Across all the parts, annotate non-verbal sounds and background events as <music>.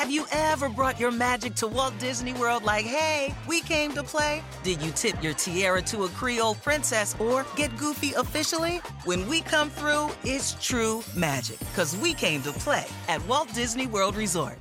Have you ever brought your magic to Walt Disney World like, hey, we came to play? Did you tip your tiara to a Creole princess or get goofy officially? When we come through, it's true magic, because we came to play at Walt Disney World Resort.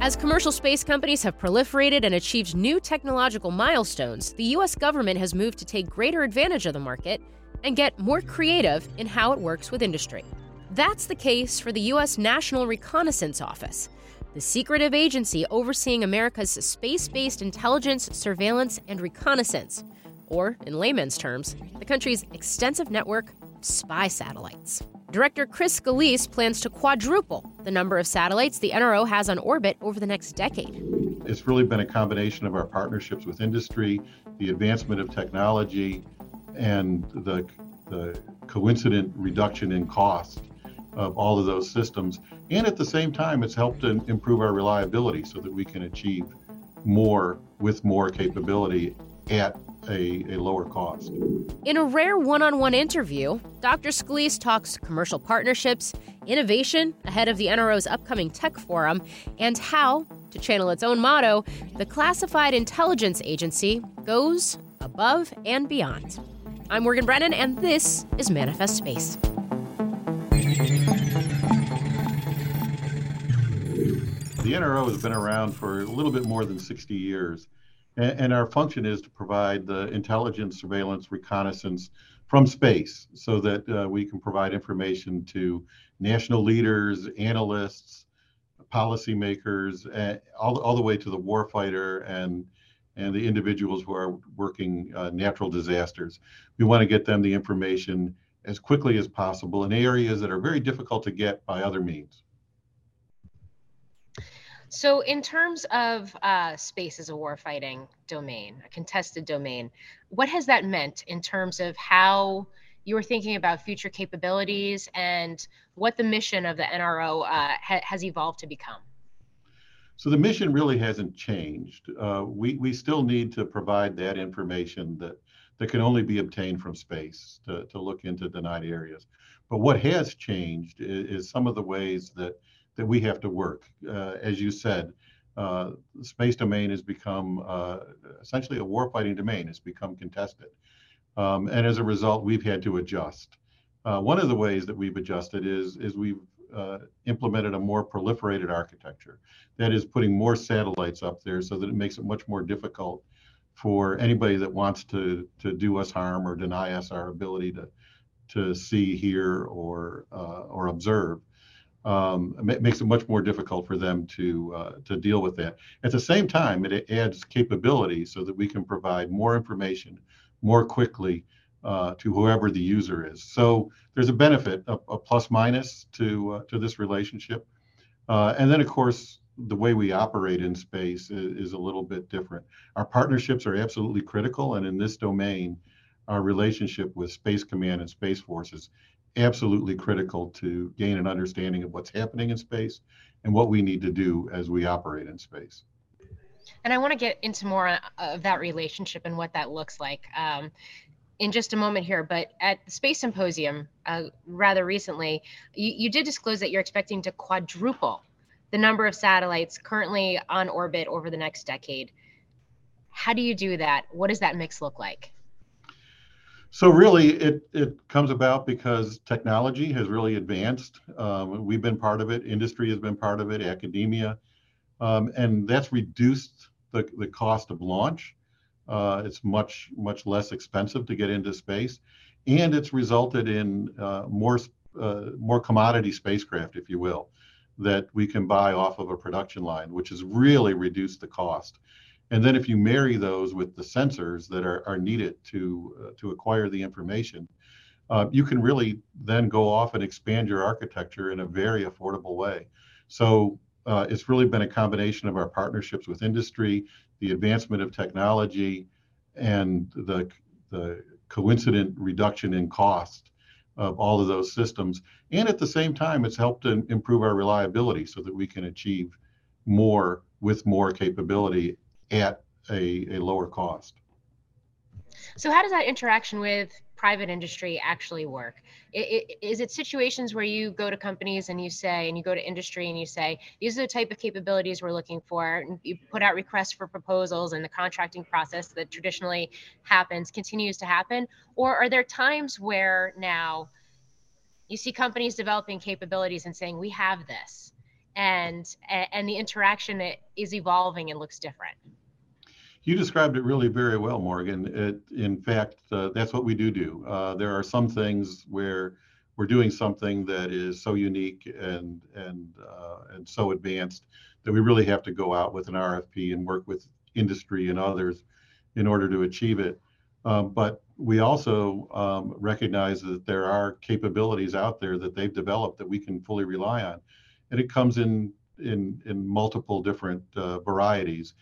As commercial space companies have proliferated and achieved new technological milestones, the U.S. government has moved to take greater advantage of the market and get more creative in how it works with industry. That's the case for the U.S. National Reconnaissance Office, the secretive agency overseeing America's space based intelligence, surveillance, and reconnaissance, or, in layman's terms, the country's extensive network of spy satellites. Director Chris Scolese plans to quadruple the number of satellites the NRO has on orbit over the next decade. It's really been a combination of our partnerships with industry, the advancement of technology, and the, the coincident reduction in cost of all of those systems. And at the same time, it's helped to improve our reliability so that we can achieve more with more capability at a, a lower cost. In a rare one on one interview, Dr. Scolese talks commercial partnerships, innovation ahead of the NRO's upcoming tech forum, and how, to channel its own motto, the classified intelligence agency goes above and beyond. I'm Morgan Brennan, and this is Manifest Space. The NRO has been around for a little bit more than 60 years, and, and our function is to provide the intelligence, surveillance, reconnaissance from space so that uh, we can provide information to national leaders, analysts, policymakers, uh, all, all the way to the warfighter and and the individuals who are working uh, natural disasters. We want to get them the information as quickly as possible in areas that are very difficult to get by other means. So, in terms of uh, space as a warfighting domain, a contested domain, what has that meant in terms of how you were thinking about future capabilities and what the mission of the NRO uh, ha- has evolved to become? So the mission really hasn't changed. Uh, we we still need to provide that information that that can only be obtained from space to, to look into denied areas. But what has changed is, is some of the ways that that we have to work. Uh, as you said, uh, space domain has become uh, essentially a warfighting domain. It's become contested. Um, and as a result, we've had to adjust. Uh, one of the ways that we've adjusted is, is we've uh, implemented a more proliferated architecture. That is putting more satellites up there so that it makes it much more difficult for anybody that wants to, to do us harm or deny us our ability to, to see, hear, or, uh, or observe um, makes it much more difficult for them to uh, to deal with that. At the same time, it adds capability so that we can provide more information more quickly uh, to whoever the user is. So there's a benefit, a, a plus minus to uh, to this relationship, uh, and then of course the way we operate in space is, is, a little bit different. Our partnerships are absolutely critical, and in this domain, our relationship with Space Command and Space Forces absolutely critical to gain an understanding of what's happening in space and what we need to do as we operate in space. And I want to get into more uh, of that relationship and what that looks like um, in just a moment here. But at the Space Symposium, uh, rather recently, you, you did disclose that you're expecting to quadruple the number of satellites currently on orbit over the next decade. How do you do that? What does that mix look like? So really, it it comes about because technology has really advanced. Um, we've been part of it. Industry has been part of it. Academia, um, and that's reduced the the cost of launch. Uh, it's much much less expensive to get into space, and it's resulted in uh, more uh, more commodity spacecraft, if you will, that we can buy off of a production line, which has really reduced the cost. And then if you marry those with the sensors that are, are needed to, uh, to acquire the information, uh, you can really then go off and expand your architecture in a very affordable way. So uh, it's really been a combination of our partnerships with industry, the advancement of technology, and the, the coincident reduction in cost of all of those systems. And at the same time, it's helped to improve our reliability so that we can achieve more with more capability at a, a lower cost. So how does that interaction with private industry actually work? Is it situations where you go to companies and you say, and you go to industry and you say, these are the type of capabilities we're looking for, and you put out requests for proposals, and the contracting process that traditionally happens continues to happen? Or are there times where now you see companies developing capabilities and saying, we have this, and and the interaction is evolving and looks different? You described it really very well, Morgan. It, in fact, uh, that's what we do do. Uh, there are some things where we're doing something that is so unique and and uh, and so advanced that we really have to go out with an RFP and work with industry and others in order to achieve it. Um, but we also um, recognize that there are capabilities out there that they've developed that we can fully rely on, and it comes in in in multiple different uh, varieties.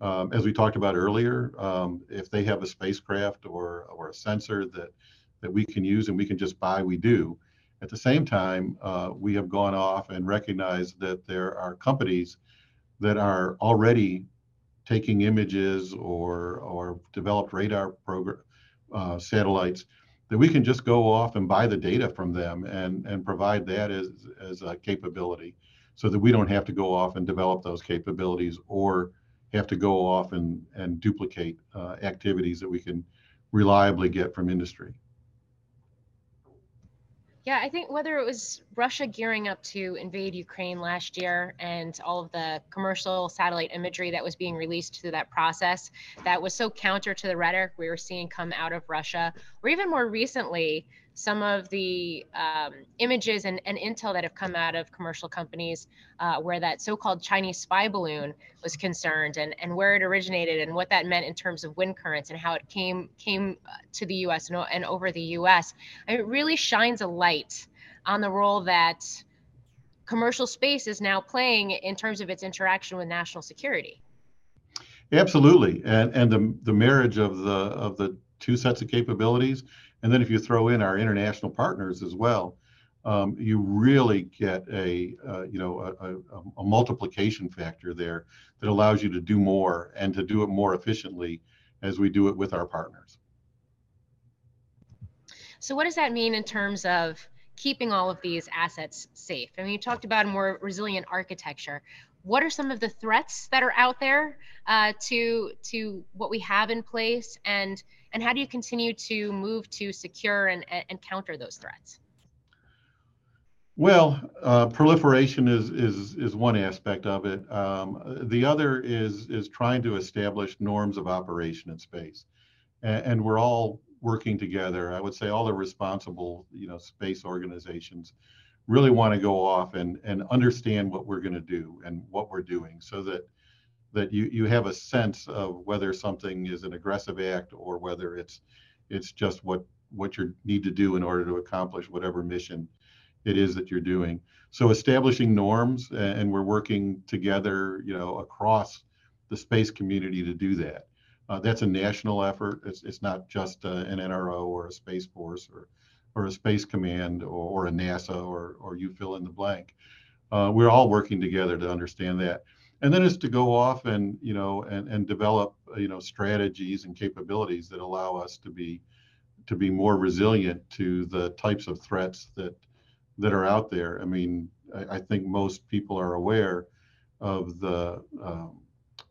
Um, as we talked about earlier, um, if they have a spacecraft or, or a sensor that, that we can use and we can just buy, we do. At the same time, uh, we have gone off and recognized that there are companies that are already taking images or, or developed radar program, uh, satellites that we can just go off and buy the data from them and, and provide that as, as a capability so that we don't have to go off and develop those capabilities or have to go off and, and duplicate uh, activities that we can reliably get from industry. Yeah, I think whether it was Russia gearing up to invade Ukraine last year and all of the commercial satellite imagery that was being released through that process that was so counter to the rhetoric we were seeing come out of Russia, or even more recently, some of the um, images and, and, intel that have come out of commercial companies uh, where that so-called Chinese spy balloon was concerned and, and where it originated and what that meant in terms of wind currents and how it came came uh, to the U.S. and, and over the U.S. it really shines a light on the role that commercial space is now playing in terms of its interaction with national security. Absolutely, and and the the marriage of the of the two sets of capabilities and then if you throw in our international partners as well, um, you really get a uh, you know a, a, a, multiplication factor there that allows you to do more and to do it more efficiently as we do it with our partners. So what does that mean in terms of keeping all of these assets safe? I mean, you talked about a more resilient architecture. What are some of the threats that are out there uh, to to what we have in place and and how do you continue to move to secure and, and counter those threats? Well, uh, proliferation is, is, is one aspect of it. Um, the other is, is trying to establish norms of operation in space. And, and, we're all working together. I would say all the responsible you know, space organizations really want to go off and, and understand what we're going to do and what we're doing so that that you you have a sense of whether something is an aggressive act or whether it's it's just what what you need to do in order to accomplish whatever mission it is that you're doing. So establishing norms and we're working together you know across the space community to do that. Uh, that's a national effort. It's, it's not just uh, an nro or a space force or or a space command or, or a nasa or or you fill in the blank. Uh, we're all working together to understand that and then is to go off and you know and and develop you know strategies and capabilities that allow us to be to be more resilient to the types of threats that that are out there. I mean, I, I think most people are aware of the um,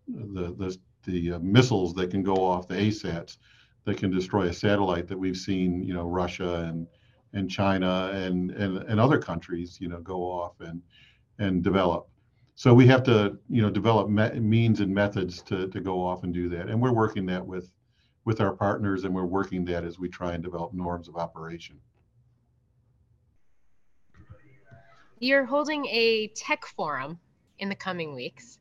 the the, the uh, missiles that can go off the ASATs that can destroy a satellite that we've seen, you know, Russia and and China and and, and other countries, you know, go off and and develop so we have to you know develop me- means and methods to, to go off and do that. And we're working that with with our partners and we're working that as we try and develop norms of operation. You're holding a tech forum in the coming weeks.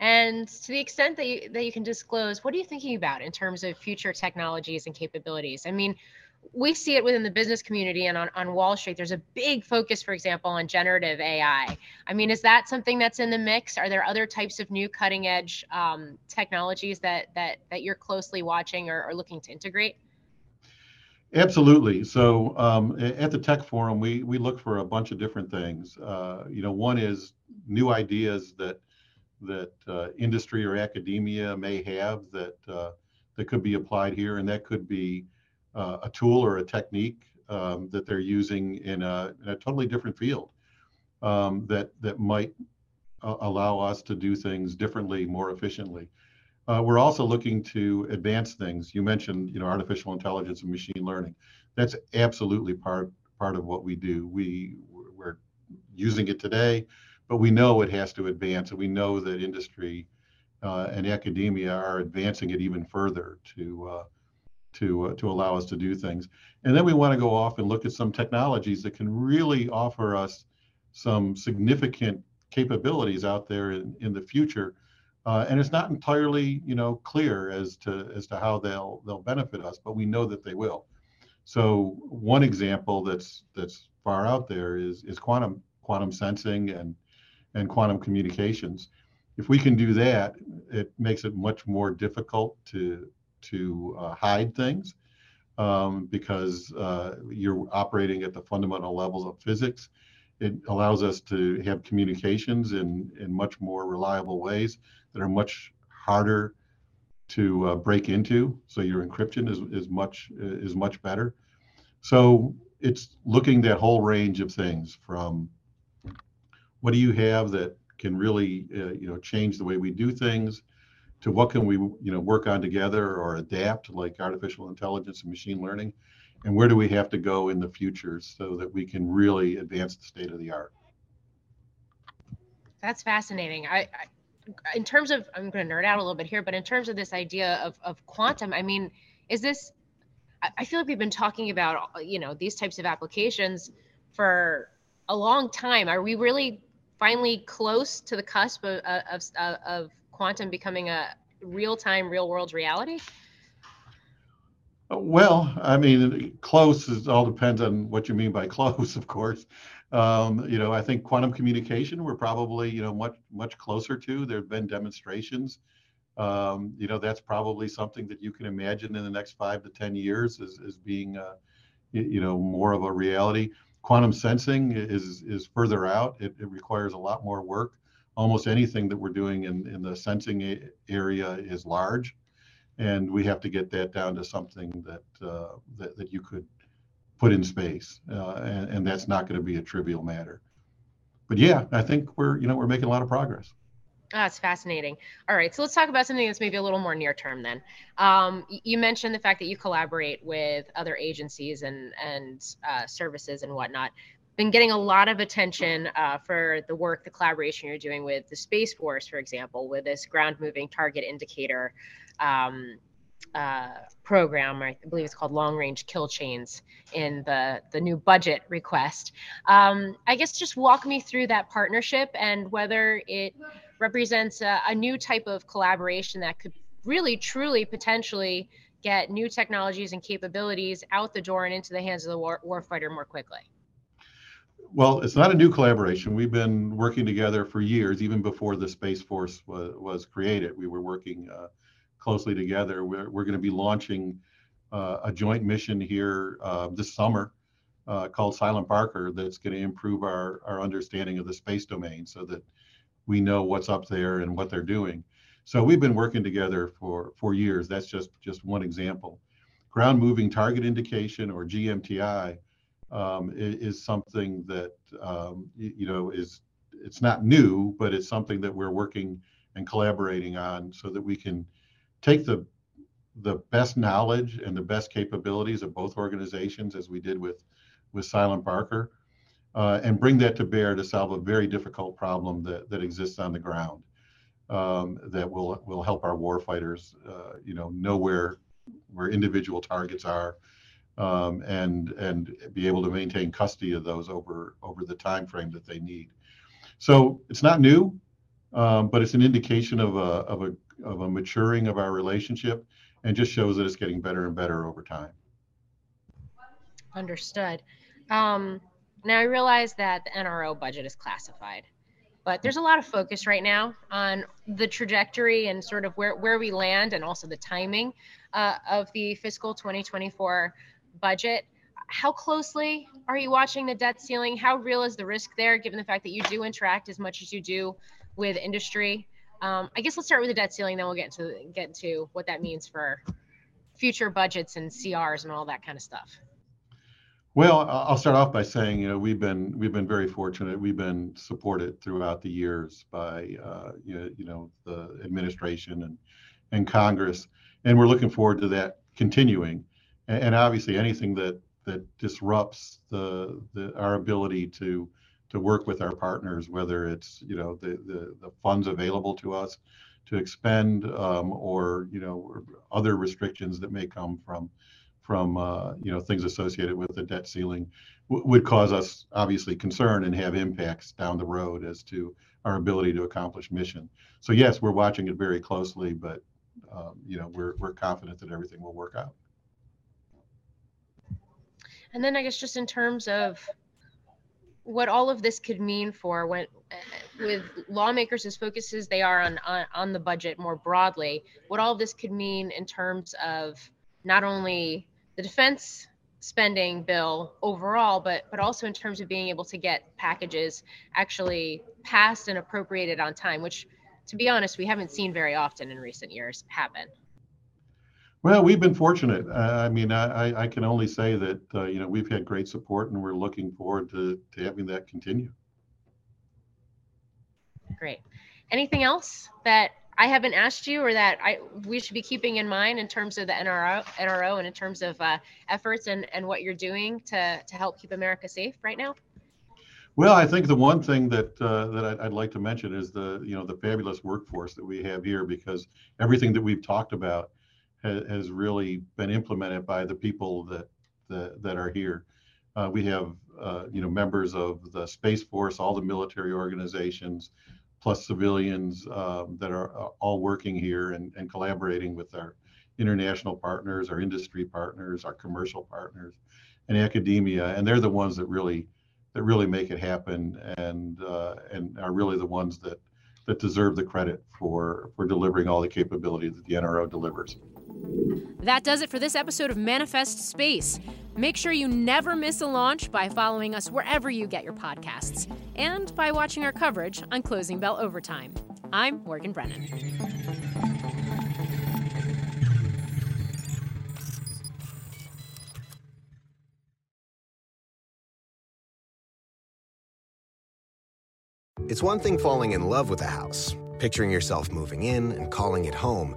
And to the extent that you, that you can disclose what are you thinking about in terms of future technologies and capabilities? I mean we see it within the business community and on, on Wall Street. There's a big focus, for example, on generative AI. I mean, is that something that's in the mix? Are there other types of new cutting edge um, technologies that that that you're closely watching or, or looking to integrate? Absolutely. So um, at the Tech Forum, we we look for a bunch of different things. Uh, you know, one is new ideas that that uh, industry or academia may have that uh, that could be applied here, and that could be uh, a tool or a technique um, that they're using in a, in a totally different field um, that that might uh, allow us to do things differently, more efficiently. Uh, we're also looking to advance things. You mentioned, you know, artificial intelligence and machine learning. That's absolutely part part of what we do. We we're using it today, but we know it has to advance, and we know that industry uh, and academia are advancing it even further to uh, to uh, to allow us to do things. And then we want to go off and look at some technologies that can really offer us some significant capabilities out there in, in the future. Uh, and it's not entirely, you know, clear as to as to how they'll they'll benefit us, but we know that they will. So one example that's that's far out there is is quantum quantum sensing and and quantum communications. If we can do that, it makes it much more difficult to to uh, hide things um, because uh, you're operating at the fundamental levels of physics. It allows us to have communications in, in much more reliable ways that are much harder to uh, break into. So your encryption is, is much is much better. So it's looking that whole range of things from what do you have that can really uh, you know change the way we do things to what can we you know work on together or adapt like artificial intelligence and machine learning? And where do we have to go in the future so that we can really advance the state of the art? That's fascinating. I, I in terms of i'm going to nerd out a little bit here but in terms of this idea of, of quantum i mean is this i feel like we've been talking about you know these types of applications for a long time. Are we really finally close to the cusp of, of, of quantum becoming a real-time real-world reality? Well i mean close is all depends on what you mean by <laughs> close of course. Um, you know i think quantum communication we're probably you know much much closer to. There have been demonstrations. Um, you know that's probably something that you can imagine in the next five to ten years as, as being uh, you know more of a reality. Quantum sensing is is further out. It, it requires a lot more work almost anything that we're doing in, in the sensing area is large and we have to get that down to something that uh, that, that you could put in space uh, and, and that's not going to be a trivial matter but yeah i think we're you know we're making a lot of progress that's fascinating. All right, so let's talk about something that's maybe a little more near term. Then, um, you mentioned the fact that you collaborate with other agencies and and uh, services and whatnot been getting a lot of attention uh, for the work, the collaboration you're doing with the Space Force, for example, with this ground moving target indicator um, uh, program. I believe it's called Long Range Kill Chains in the, the new budget request. Um, I guess just walk me through that partnership and whether it represents a, a new type of collaboration that could really, truly, potentially get new technologies and capabilities out the door and into the hands of the war, warfighter more quickly well, it's not a new collaboration. We've been working together for years, even before the Space Force was, was created. We were working uh, closely together. We're, we're going to be launching uh, a joint mission here uh, this summer uh, called Silent Barker that's going to improve our, our understanding of the space domain so that we know what's up there and what they're doing. So we've been working together for, for years. That's just, just one example. Ground Moving Target Indication, or GMTI, um, is, something that um, you, you, know is it's not new, but it's something that we're working and collaborating on so that we can take the the best knowledge and the best capabilities of both organizations, as we did with with Silent Barker, uh, and bring that to bear to solve a very difficult problem that that exists on the ground. Um, that will will help our warfighters, uh, you know, know where where individual targets are, um, and and be able to maintain custody of those over over the time frame that they need. So it's not new, um, but it's an indication of a of a of a maturing of our relationship, and just shows that it's getting better and better over time. Understood. Um, now I realize that the NRO budget is classified, but there's a lot of focus right now on the trajectory and sort of where where we land, and also the timing uh, of the fiscal 2024 budget. How closely are you watching the debt ceiling? How real is the risk there, given the fact that you do interact as much as you do with industry? Um, I guess let's start with the debt ceiling, then we'll get to get into what that means for future budgets and CRs and all that kind of stuff? Well, I'll start off by saying, you know, we've been we've been very fortunate. We've been supported throughout the years by uh, you, know, you know the administration and and Congress, and we're looking forward to that continuing. And, and obviously, anything that that disrupts the, the our ability to to work with our partners, whether it's you know the the, the funds available to us to expend um, or you know other restrictions that may come from from uh, you know things associated with the debt ceiling w- would cause us obviously concern and have impacts down the road as to our ability to accomplish mission. So yes, we're watching it very closely, but um, you know we're we're confident that everything will work out. And then I guess just in terms of what all of this could mean for when with lawmakers as focuses they are on, on on the budget more broadly, what all of this could mean in terms of not only the defense spending bill overall, but but also in terms of being able to get packages actually passed and appropriated on time, which, to be honest, we haven't seen very often in recent years happen. Well, we've been fortunate. Uh, I mean, I, I can only say that uh, you know we've had great support, and we're looking forward to to having that continue. Great. Anything else that I haven't asked you or that I we should be keeping in mind in terms of the NRO, NRO and in terms of uh, efforts and, and what you're doing to, to help keep America safe right now? Well, I think the one thing that uh, that I'd, like to mention is the you know the fabulous workforce that we have here because everything that we've talked about ha- has really been implemented by the people that that, that are here. Uh, we have uh, you know members of the Space Force, all the military organizations, plus civilians um, that are uh, all working here and, and collaborating with our international partners, our industry partners, our commercial partners, and academia. And they're the ones that really that really make it happen and uh, and are really the ones that that deserve the credit for for delivering all the capability that the NRO delivers. That does it for this episode of Manifest Space. Make sure you never miss a launch by following us wherever you get your podcasts and by watching our coverage on Closing Bell Overtime. I'm Morgan Brennan. It's one thing falling in love with a house, picturing yourself moving in and calling it home,